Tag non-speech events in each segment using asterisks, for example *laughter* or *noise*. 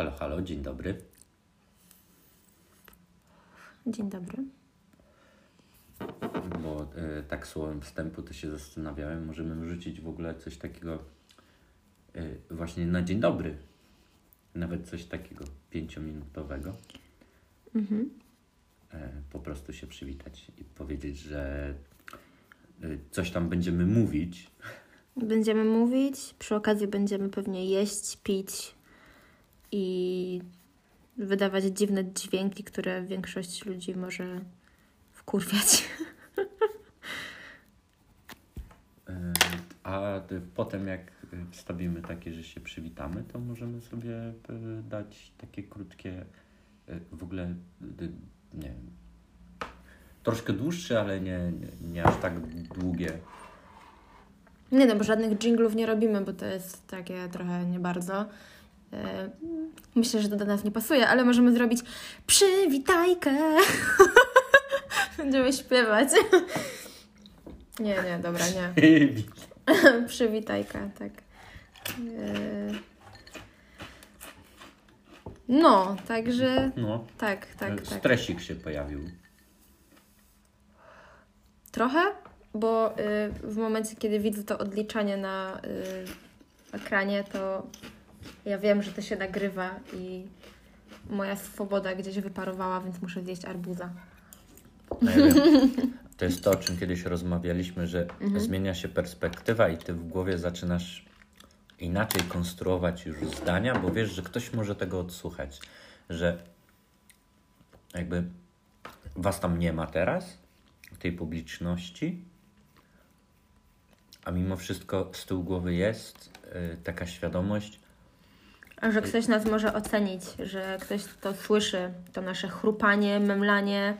Halo, halo, dzień dobry. Dzień dobry. Bo e, tak słowem wstępu to się zastanawiałem, możemy wrzucić w ogóle coś takiego e, właśnie na dzień dobry. Nawet coś takiego pięciominutowego. E, po prostu się przywitać i powiedzieć, że coś tam będziemy mówić. Będziemy mówić, przy okazji będziemy pewnie jeść, pić i wydawać dziwne dźwięki, które większość ludzi może wkurwiać. E, A potem jak wstawimy takie, że się przywitamy, to możemy sobie e, dać takie krótkie, e, w ogóle, nie wiem, troszkę dłuższe, ale nie, nie, nie aż tak długie. Nie no, bo żadnych dżinglów nie robimy, bo to jest takie trochę nie bardzo. E, Myślę, że to do nas nie pasuje, ale możemy zrobić przywitajkę. *laughs* Będziemy śpiewać. *laughs* Nie, nie, dobra, nie. *laughs* Przywitajka, tak. Eee. No, także No, tak, tak, tak. stresik się pojawił. Trochę, bo y, w momencie, kiedy widzę to odliczanie na y, ekranie, to ja wiem, że to się nagrywa i moja swoboda gdzieś wyparowała, więc muszę zjeść arbuza. No ja. *laughs* To jest to, o czym kiedyś rozmawialiśmy, że zmienia się perspektywa i ty w głowie zaczynasz inaczej konstruować już zdania, bo wiesz, że ktoś może tego odsłuchać, że jakby was tam nie ma teraz, tej publiczności, a mimo wszystko z tyłu głowy jest y, taka świadomość, że ktoś nas może ocenić, że ktoś to słyszy, to nasze chrupanie, memlanie,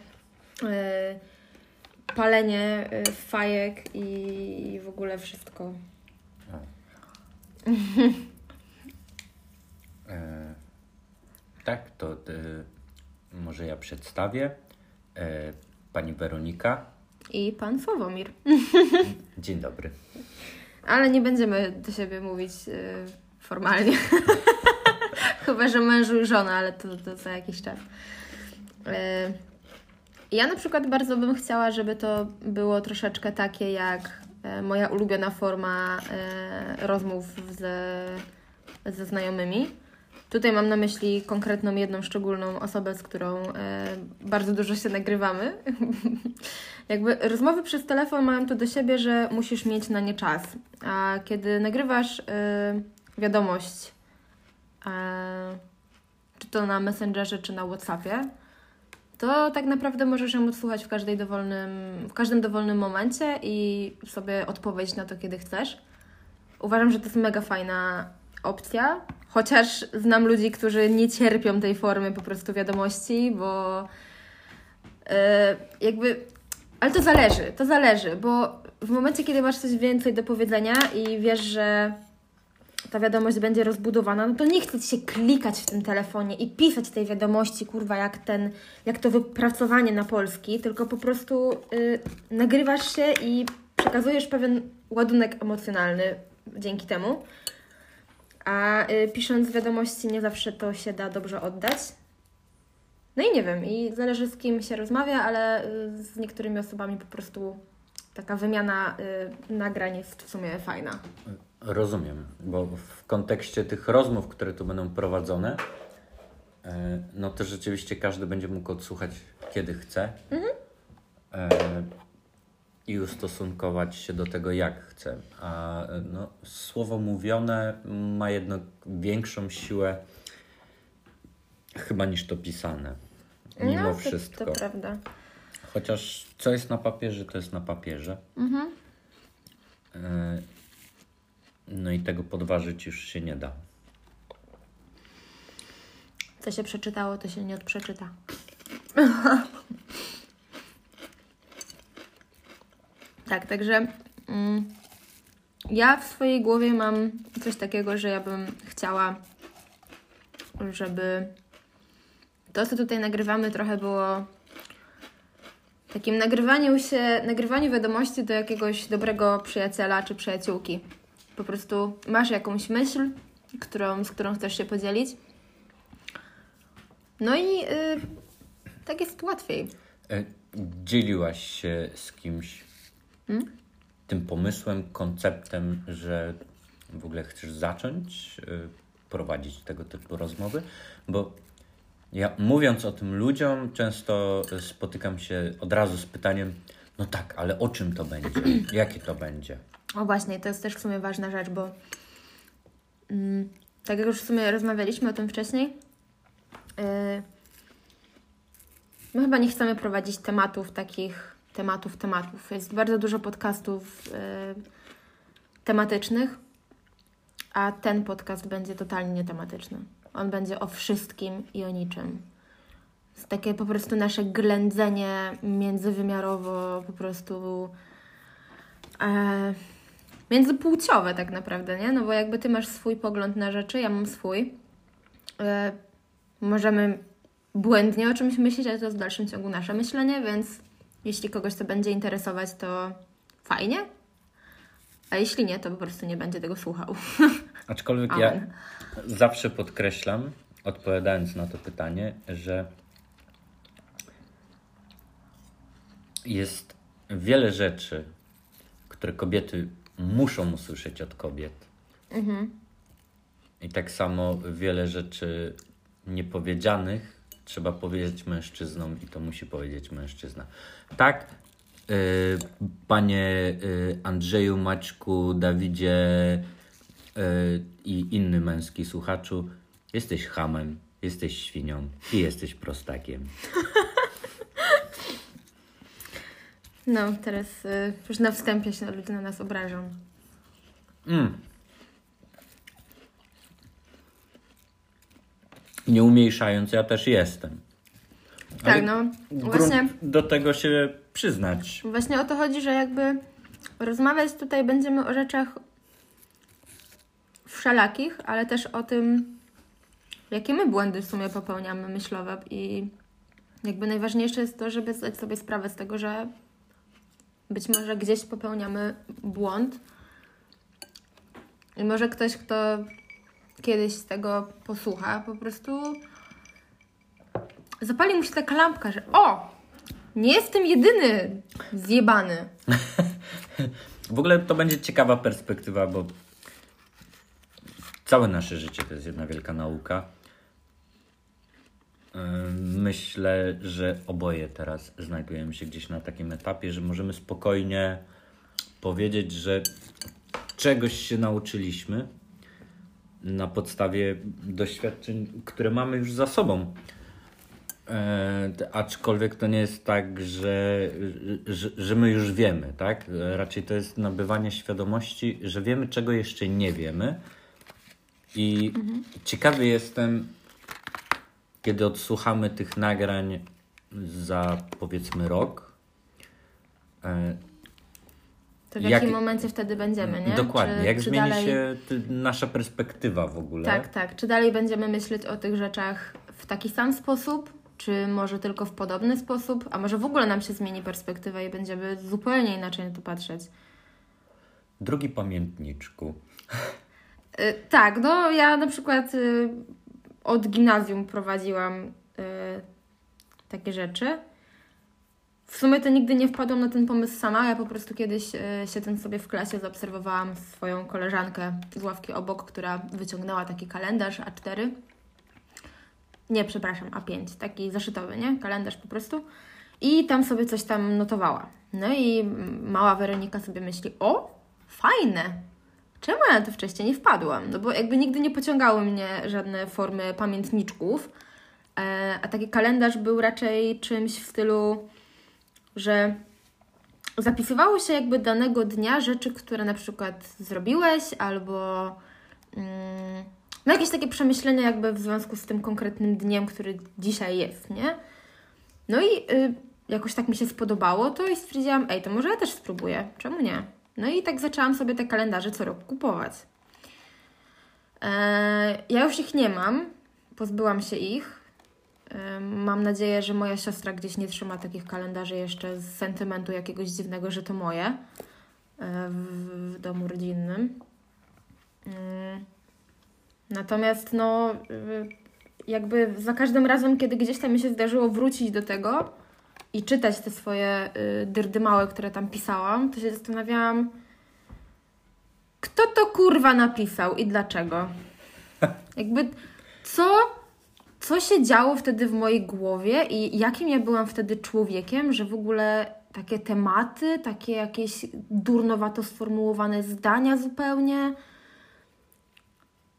y, palenie y, fajek i, i w ogóle wszystko. E, tak, to e, może ja przedstawię. E, pani Weronika. I pan Sławomir. Dzień dobry. Ale nie będziemy do siebie mówić y, formalnie. *laughs* Chyba, że mężu i żona, ale to, za jakiś czas. Y, ja na przykład bardzo bym chciała, żeby to było troszeczkę takie jak e, moja ulubiona forma e, rozmów ze, ze znajomymi. Tutaj mam na myśli konkretną jedną szczególną osobę, z którą e, bardzo dużo się nagrywamy. *laughs* Jakby rozmowy przez telefon mają to do siebie, że musisz mieć na nie czas. A kiedy nagrywasz e, wiadomość, e, czy to na Messengerze, czy na Whatsappie, to tak naprawdę możesz ją odsłuchać w, każdej dowolnym, w każdym dowolnym momencie i sobie odpowiedzieć na to, kiedy chcesz. Uważam, że to jest mega fajna opcja, chociaż znam ludzi, którzy nie cierpią tej formy po prostu wiadomości, bo e, jakby. Ale to zależy, to zależy, bo w momencie, kiedy masz coś więcej do powiedzenia i wiesz, że ta wiadomość będzie rozbudowana, no to nie chce ci się klikać w tym telefonie i pisać tej wiadomości, kurwa, jak ten, jak to wypracowanie na polski, tylko po prostu y, nagrywasz się i przekazujesz pewien ładunek emocjonalny dzięki temu. A y, pisząc wiadomości nie zawsze to się da dobrze oddać. No i nie wiem, i zależy z kim się rozmawia, ale y, z niektórymi osobami po prostu taka wymiana y, nagrań jest w sumie fajna. Rozumiem, bo w kontekście tych rozmów, które tu będą prowadzone, e, no to rzeczywiście każdy będzie mógł odsłuchać kiedy chce e, i ustosunkować się do tego jak chce. A no, słowo mówione ma jednak większą siłę chyba niż to pisane. Mimo no, to, wszystko. To prawda. Chociaż co jest na papierze, to jest na papierze. E, No i tego podważyć już się nie da. Co się przeczytało, to się nie odprzeczyta. *laughs* tak, także mm, ja w swojej głowie mam coś takiego, że ja bym chciała, żeby to, co tutaj nagrywamy, trochę było takim nagrywaniu się, nagrywaniu wiadomości do jakiegoś dobrego przyjaciela czy przyjaciółki. Po prostu masz jakąś myśl, którą, z którą chcesz się podzielić No i y, tak jest łatwiej. E, Dzieliłaś się z kimś tym pomysłem, konceptem, że w ogóle chcesz zacząć e, prowadzić tego typu rozmowy? Bo ja mówiąc o tym ludziom, często spotykam się od razu z pytaniem: No tak, ale o czym to będzie? *clears throat* Jakie to będzie? O właśnie, to jest też w sumie ważna rzecz, bo mm, tak jak już w sumie rozmawialiśmy o tym wcześniej, yy, my chyba nie chcemy prowadzić tematów takich, tematów, tematów. Jest bardzo dużo podcastów yy, tematycznych, a ten podcast będzie totalnie nietematyczny. On będzie o wszystkim i o niczym. Jest takie po prostu nasze ględzenie międzywymiarowo, po prostu e, międzypłciowe tak naprawdę, nie? No bo jakby ty masz swój pogląd na rzeczy, ja mam swój. E, możemy błędnie o czymś myśleć, ale to jest w dalszym ciągu nasze myślenie, więc jeśli kogoś to będzie interesować, to fajnie. A jeśli nie, to po prostu nie będzie tego słuchał. *laughs* Aczkolwiek ja Amen. zawsze podkreślam, odpowiadając na to pytanie, że jest wiele rzeczy, które kobiety muszą usłyszeć od kobiet. I tak samo wiele rzeczy niepowiedzianych trzeba powiedzieć mężczyznom i to musi powiedzieć mężczyzna. Tak, y, panie y, Andrzeju, Maćku, Dawidzie y, i inny męski słuchaczu, jesteś hamem, jesteś świnią i jesteś prostakiem. *laughs* No, teraz y, już na wstępie się ludzie na nas obrażą. Mm. Nie umniejszając, ja też jestem. Tak, Ale no. Właśnie, do tego się przyznać. właśnie o to chodzi, że jakby rozmawiać tutaj będziemy o rzeczach wszelakich, ale też o tym, jakie my błędy w sumie popełniamy myślowe i jakby najważniejsze jest to, żeby zdać sobie sprawę z tego, że być może gdzieś popełniamy błąd i może ktoś, kto kiedyś z tego posłucha, po prostu zapali mu się taka lampka, że o, nie jestem jedyny zjebany. *laughs* W ogóle to będzie ciekawa perspektywa, bo całe nasze życie to jest jedna wielka nauka. Myślę, że oboje teraz znajdujemy się gdzieś na takim etapie, że możemy spokojnie powiedzieć, że czegoś się nauczyliśmy na podstawie doświadczeń, które mamy już za sobą. E, aczkolwiek to nie jest tak, że, że, że my już wiemy, tak? Raczej to jest nabywanie świadomości, że wiemy, czego jeszcze nie wiemy. I ciekawy jestem, kiedy odsłuchamy tych nagrań za powiedzmy rok. E, To w Jak- jakim momencie wtedy będziemy, nie? Dokładnie, Czy- jak czy zmieni dalej- się nasza perspektywa w ogóle. Tak, tak. Czy dalej będziemy myśleć o tych rzeczach w taki sam sposób, czy może tylko w podobny sposób, a może w ogóle nam się zmieni perspektywa i będziemy zupełnie inaczej na to patrzeć. Drugi pamiętniczku. Y, tak, no ja na przykład y, od gimnazjum prowadziłam y, takie rzeczy. W sumie to nigdy nie wpadłam na ten pomysł sama. Ja po prostu kiedyś y, siedząc sobie w klasie zaobserwowałam swoją koleżankę z ławki obok, która wyciągnęła taki kalendarz A4. Nie, przepraszam, A5, taki zaszytowy, nie? Kalendarz po prostu. I tam sobie coś tam notowała. No i mała Weronika sobie myśli, o, fajne, Czemu ja na to wcześniej nie wpadłam? No bo jakby nigdy nie pociągały mnie żadne formy pamiętniczków, e, a taki kalendarz był raczej czymś w stylu, że zapisywało się jakby danego dnia rzeczy, które na przykład zrobiłeś, albo mm, no jakieś takie przemyślenia jakby w związku z tym konkretnym dniem, który dzisiaj jest, nie? No i y, jakoś tak mi się spodobało to i stwierdziłam, ej, to może ja też spróbuję, czemu nie? No i tak zaczęłam sobie te kalendarze co roku kupować. Eee, ja już ich nie mam, pozbyłam się ich. Eee, mam nadzieję, że moja siostra gdzieś nie trzyma takich kalendarzy jeszcze z sentymentu jakiegoś dziwnego, że to moje eee, w, domu rodzinnym. Natomiast no, jakby za każdym razem, kiedy gdzieś tam mi się zdarzyło wrócić do tego i czytać te swoje y, dyrdymałe, które tam pisałam, to się zastanawiałam, kto to kurwa napisał i dlaczego. Jakby co, co się działo wtedy w mojej głowie i jakim ja byłam wtedy człowiekiem, że w ogóle takie tematy, takie jakieś durnowato sformułowane zdania zupełnie.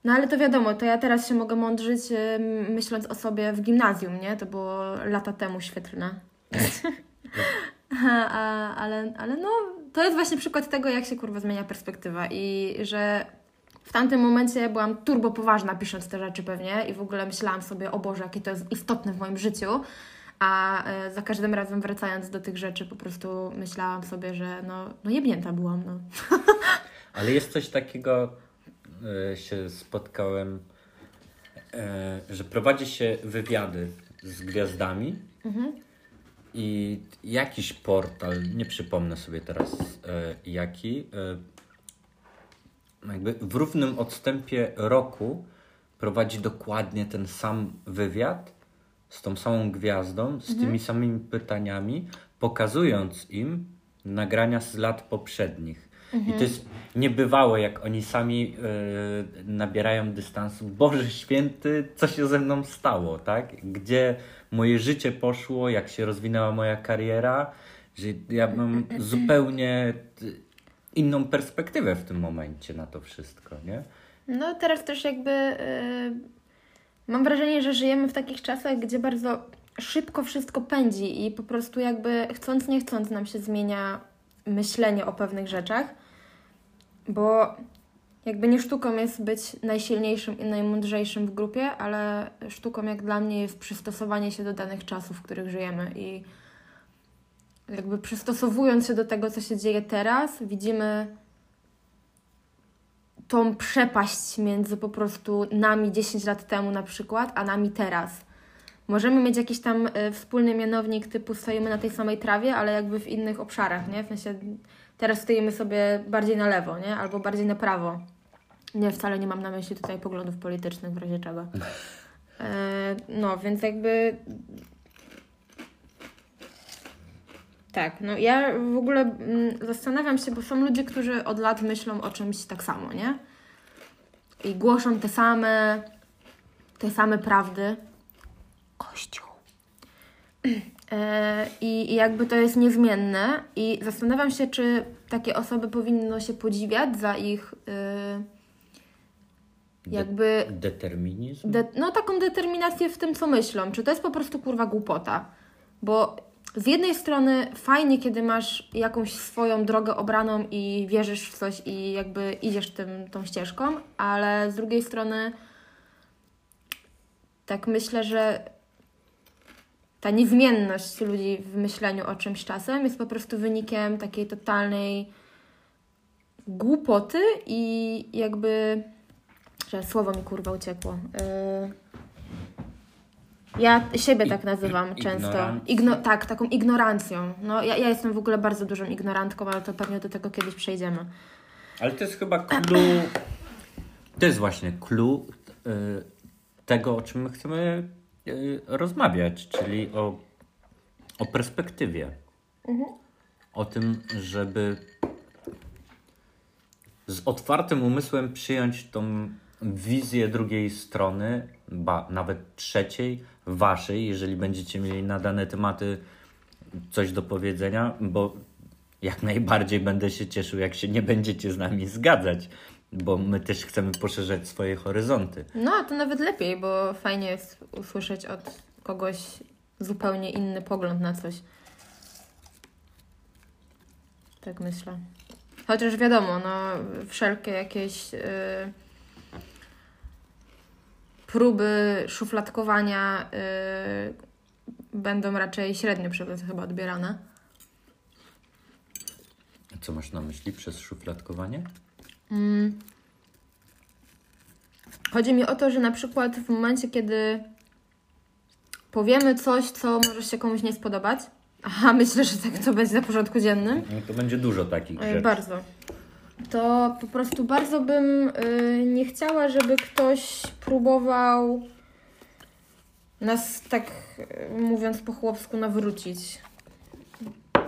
No ale to wiadomo, to ja teraz się mogę mądrzyć y, myśląc o sobie w gimnazjum, nie? To było lata temu świetlne. *laughs* A, ale, ale no, to jest właśnie przykład tego, jak się kurwa zmienia perspektywa i że w tamtym momencie byłam turbo poważna pisząc te rzeczy pewnie i w ogóle myślałam sobie, o Boże, jakie to jest istotne w moim życiu, a e, za każdym razem wracając do tych rzeczy po prostu myślałam sobie, że no, no jebnięta byłam, no. *laughs* Ale jest coś takiego, e, się spotkałem, e, że prowadzi się wywiady z gwiazdami i jakiś portal, nie przypomnę sobie teraz e, jaki, e, jakby w równym odstępie roku prowadzi dokładnie ten sam wywiad z tą samą gwiazdą, z tymi samymi pytaniami, pokazując im nagrania z lat poprzednich. I to jest niebywałe, jak oni sami e, nabierają dystansu. Boże święty, co się ze mną stało, tak? Gdzie moje życie poszło, jak się rozwinęła moja kariera, że ja mam zupełnie e, inną perspektywę w tym momencie na to wszystko, nie? No teraz też jakby y, mam wrażenie, że żyjemy w takich czasach, gdzie bardzo szybko wszystko pędzi i po prostu jakby chcąc nie chcąc nam się zmienia myślenie o pewnych rzeczach, bo jakby nie sztuką jest być najsilniejszym i najmądrzejszym w grupie, ale sztuką jak dla mnie jest przystosowanie się do danych czasów, w których żyjemy i jakby przystosowując się do tego, co się dzieje teraz, widzimy tą przepaść między po prostu nami 10 lat temu na przykład, a nami teraz. Możemy mieć jakiś tam y, wspólny mianownik typu stoimy na tej samej trawie, ale jakby w innych obszarach, nie? W sensie teraz stoimy sobie bardziej na lewo, nie? Albo bardziej na prawo. Nie, wcale nie mam na myśli tutaj poglądów politycznych w razie czego. E, no, więc jakby tak, no ja w ogóle mm, zastanawiam się, bo są ludzie, którzy od lat myślą o czymś tak samo, nie? I głoszą te same, te same prawdy. Kościół. *clears throat* E, I, I jakby to jest niezmienne. I zastanawiam się, czy takie osoby powinno się podziwiać za ich y, jakby Determinizm? de- no taką determinację w tym, co myślą. Czy to jest po prostu kurwa głupota? Bo z jednej strony fajnie, kiedy masz jakąś swoją drogę obraną i wierzysz w coś i jakby idziesz tym, tą ścieżką, ale z drugiej strony tak myślę, że ta niezmienność ludzi w myśleniu o czymś czasem jest po prostu wynikiem takiej totalnej głupoty i jakby że słowo mi kurwa uciekło. Yy... Ja siebie tak nazywam I- często. Igno- tak, taką ignorancją. No, ja, ja jestem w ogóle bardzo dużą ignorantką, ale to pewnie do tego kiedyś przejdziemy. Ale to jest chyba clue. To jest właśnie clue y, tego, o czym my chcemy y, rozmawiać, czyli o, o perspektywie. O tym, żeby z otwartym umysłem przyjąć tą wizję drugiej strony, ba nawet trzeciej, waszej, jeżeli będziecie mieli na dane tematy coś do powiedzenia, bo jak najbardziej będę się cieszył, jak się nie będziecie z nami zgadzać, bo my też chcemy poszerzać swoje horyzonty. No, a to nawet lepiej, bo fajnie jest usłyszeć od kogoś zupełnie inny pogląd na coś. Tak myślę. Chociaż wiadomo, no, wszelkie jakieś y, próby szufladkowania y, będą raczej średnio przez chyba odbierane. Co masz na myśli przez szufladkowanie? Chodzi mi o to, że na przykład w momencie, kiedy powiemy coś, co może się komuś nie spodobać, aha, myślę, że tak to będzie na porządku dziennym, No to będzie dużo takich rzeczy. bardzo, to po prostu bardzo bym y, nie chciała, żeby ktoś próbował nas tak e, mówiąc po chłopsku nawrócić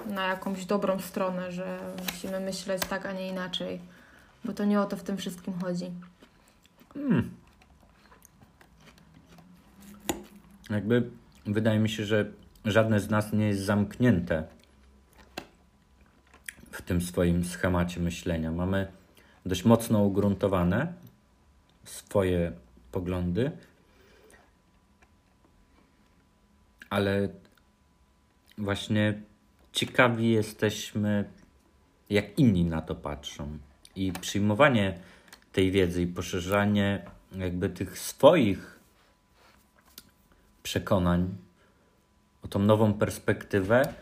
na jakąś dobrą stronę, że musimy myśleć tak, a nie inaczej. Bo to nie o to w tym wszystkim chodzi. Hmm. Jakby wydaje mi się, że żadne z nas nie jest zamknięte w tym swoim schemacie myślenia. Mamy dość mocno ugruntowane swoje poglądy, ale właśnie ciekawi jesteśmy, jak inni na to patrzą. I przyjmowanie tej wiedzy i poszerzanie jakby tych swoich przekonań o tą nową perspektywę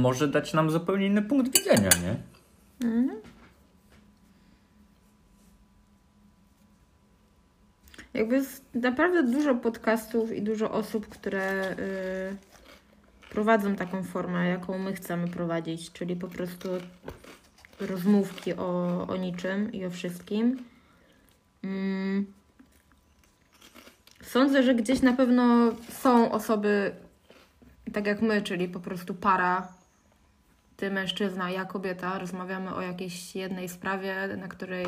może dać nam zupełnie inny punkt widzenia, nie? Mhm. Jakby jest naprawdę dużo podcastów i dużo osób, które yy, prowadzą taką formę, jaką my chcemy prowadzić, czyli po prostu rozmówki o, o niczym i o wszystkim. Yy. Sądzę, że gdzieś na pewno są osoby tak jak my, czyli po prostu para, ty mężczyzna, ja kobieta, rozmawiamy o jakiejś jednej sprawie, na której,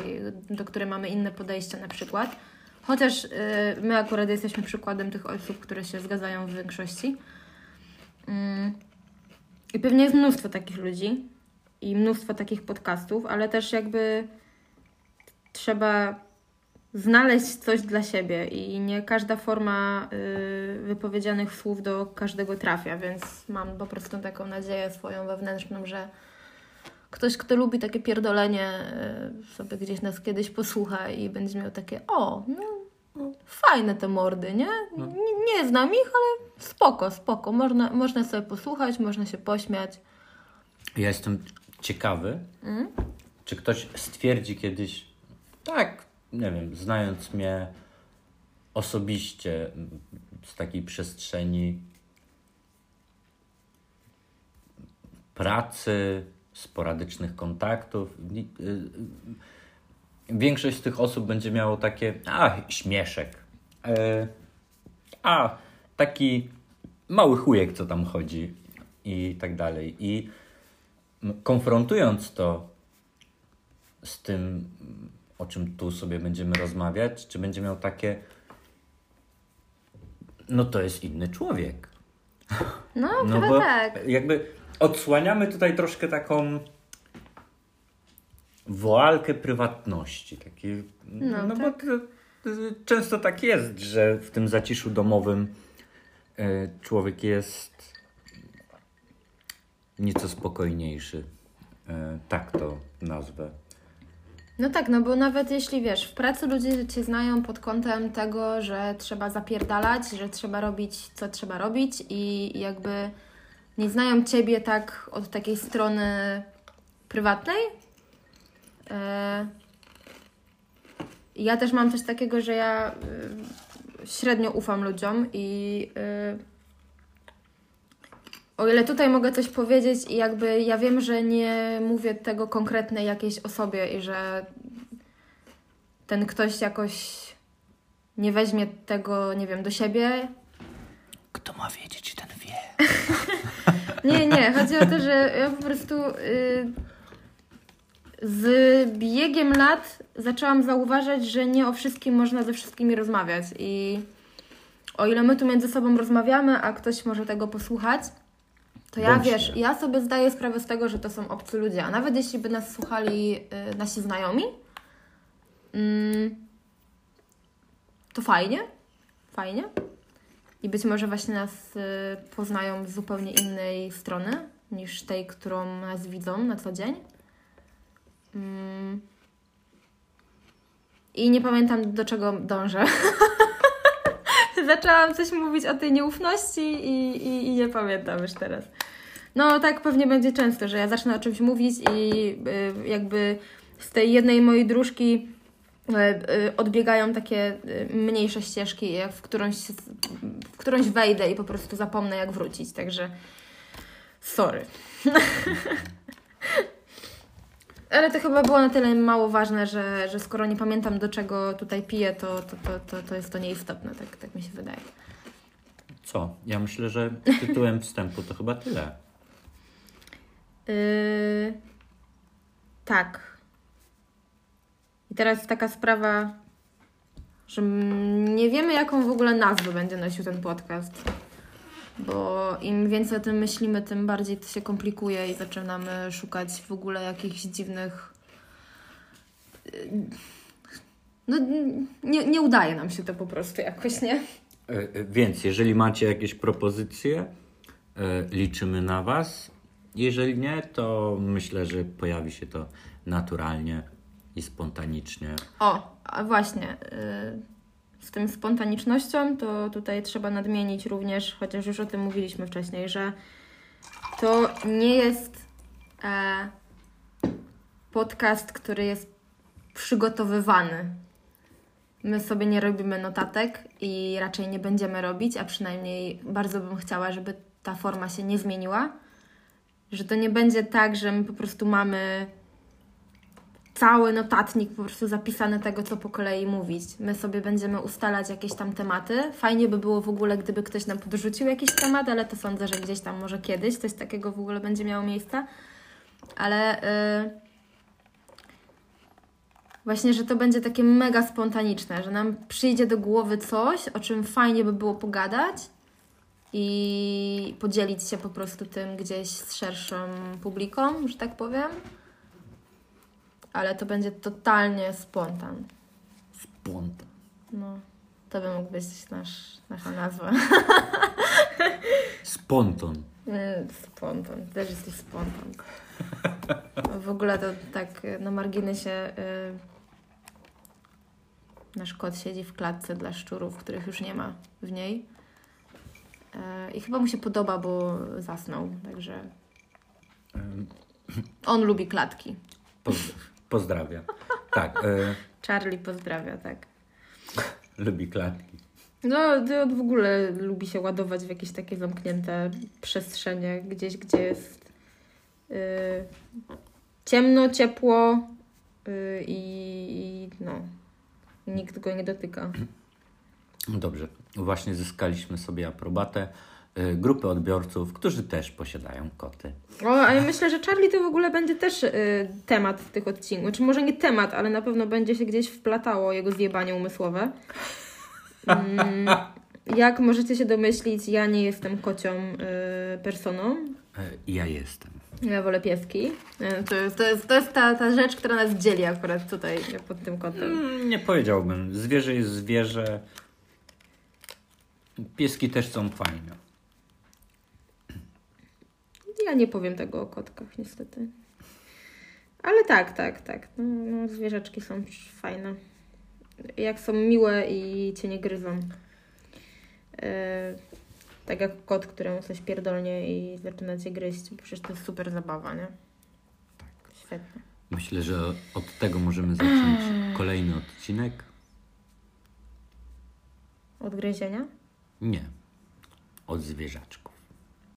do której mamy inne podejście na przykład. Chociaż y, my akurat jesteśmy przykładem tych osób, które się zgadzają w większości. Y, I pewnie jest mnóstwo takich ludzi i mnóstwo takich podcastów, ale też jakby trzeba znaleźć coś dla siebie i nie każda forma y, wypowiedzianych słów do każdego trafia, więc mam po prostu taką nadzieję swoją wewnętrzną, że ktoś, kto lubi takie pierdolenie, y, sobie gdzieś nas kiedyś posłucha i będzie miał takie, o, no, no fajne te mordy, nie? No. nie? Nie znam ich, ale spoko, spoko. Można, można sobie posłuchać, można się pośmiać. Ja jestem ciekawy, mm? czy ktoś stwierdzi kiedyś, tak, nie wiem, znając mnie osobiście z takiej przestrzeni pracy, sporadycznych kontaktów, y, y, większość z tych osób będzie miało takie, a śmieszek, e, a taki mały chujek, co tam chodzi i tak dalej. I konfrontując to z tym o czym tu sobie będziemy rozmawiać, czy będzie miał takie, no to jest inny człowiek. No, *laughs* no bo tak. Jakby odsłaniamy tutaj troszkę taką woalkę prywatności. Taki, no, no tak. bo to, to, często tak jest, że w tym zaciszu domowym y, człowiek jest nieco spokojniejszy. Y, tak to nazwę. No tak, no bo nawet jeśli wiesz, w pracy ludzie cię znają pod kątem tego, że trzeba zapierdalać, że trzeba robić co trzeba robić i jakby nie znają ciebie tak od takiej strony prywatnej. E, ja też mam coś takiego, że ja y, średnio ufam ludziom i y, o ile tutaj mogę coś powiedzieć i jakby ja wiem, że nie mówię tego konkretnej jakiejś osobie i że ten ktoś jakoś nie weźmie tego, nie wiem, do siebie. Kto ma wiedzieć, ten wie. *laughs* nie, nie. Chodzi o to, że ja po prostu y, z biegiem lat zaczęłam zauważać, że nie o wszystkim można ze wszystkimi rozmawiać i o ile my tu między sobą rozmawiamy, a ktoś może tego posłuchać, to ja wiesz, ja sobie zdaję sprawę z tego, że to są obcy ludzie, a nawet jeśli by nas słuchali y, nasi znajomi, y, to fajnie, fajnie. I być może właśnie nas y, poznają z zupełnie innej strony niż tej, którą nas widzą na co dzień. Mm. I nie pamiętam, do czego dążę. *laughs* Zaczęłam coś mówić o tej nieufności i, i, i, nie pamiętam już teraz. No tak pewnie będzie często, że ja zacznę o czymś mówić i y, jakby z tej jednej mojej dróżki y, y, odbiegają takie mniejsze ścieżki, jak w którąś, w którąś wejdę i po prostu zapomnę jak wrócić, także sorry. *laughs* Ale to chyba było na tyle mało ważne, że, że skoro nie pamiętam do czego tutaj piję, to, to, to, to, to jest to nieistotne, tak, tak mi się wydaje. Co? Ja myślę, że tytułem wstępu to chyba tyle. Yy, tak. I teraz taka sprawa, że nie wiemy, jaką w ogóle nazwę będzie nosił ten podcast. Bo im więcej o tym myślimy, tym bardziej to się komplikuje i zaczynamy szukać w ogóle jakichś dziwnych. yy, No, nie, nie udaje nam się to po prostu jakoś, nie? E, e, Więc jeżeli macie jakieś propozycje, e, liczymy na Was. Jeżeli nie, to myślę, że pojawi się to naturalnie i spontanicznie. O, a właśnie. y, z tym spontanicznością, to tutaj trzeba nadmienić również, chociaż już o tym mówiliśmy wcześniej, że to nie jest e, podcast, który jest przygotowywany. My sobie nie robimy notatek i raczej nie będziemy robić, a przynajmniej bardzo bym chciała, żeby ta forma się nie zmieniła. Że to nie będzie tak, że my po prostu mamy cały notatnik po prostu zapisany tego, co po kolei mówić. My sobie będziemy ustalać jakieś tam tematy. Fajnie by było w ogóle, gdyby ktoś nam podrzucił jakiś temat, ale to sądzę, że gdzieś tam może kiedyś coś takiego w ogóle będzie miało miejsce. Ale yy, właśnie, że to będzie takie mega spontaniczne, że nam przyjdzie do głowy coś, o czym fajnie by było pogadać i podzielić się po prostu tym gdzieś z szerszą publiką, że tak powiem ale to będzie totalnie spontan. Spontan. No, to by mógł być nasz, nasza nazwa. Spontan. Nie, Spontan, też jesteś spontan. W ogóle to tak na marginesie y, nasz kot siedzi w klatce dla szczurów, których już nie ma w niej. Y, I chyba mu się podoba, bo zasnął, także on lubi klatki. Poz- pozdrawiam. Tak, e, Charlie pozdrawia, tak. lubi klatki. No, to w ogóle lubi się ładować w jakieś takie zamknięte przestrzenie, gdzieś, gdzie jest y, ciemno, ciepło y, i, no, nikt go nie dotyka. Dobrze, właśnie zyskaliśmy sobie aprobatę grupy odbiorców, którzy też posiadają koty. O, a ja myślę, że Charlie to w ogóle będzie też y, temat tych odcinków. Czy może nie temat, ale na pewno będzie się gdzieś wplatało jego zjebanie umysłowe. Mm, jak możecie się domyślić, ja nie jestem kocią y, personą. E, Ja jestem. Ja wolę pieski. E, To jest, to jest, to jest ta, ta rzecz, która nas dzieli akurat tutaj pod tym kątem. Mm, Nie powiedziałbym. Zwierzę jest zwierzę. Pieski też są fajne. Ja nie powiem tego o kotkach, niestety. Ale tak, tak, tak. No, no, zwierzaczki są fajne. Jak są miłe i cię nie gryzą. E, tak jak kot, któremu coś pierdolnie i zaczyna cię gryźć. Przecież to jest super zabawa, nie? Tak. Świetnie. Myślę, że od tego możemy zacząć kolejny odcinek. Od gryzienia? Nie. Od zwierzaczków.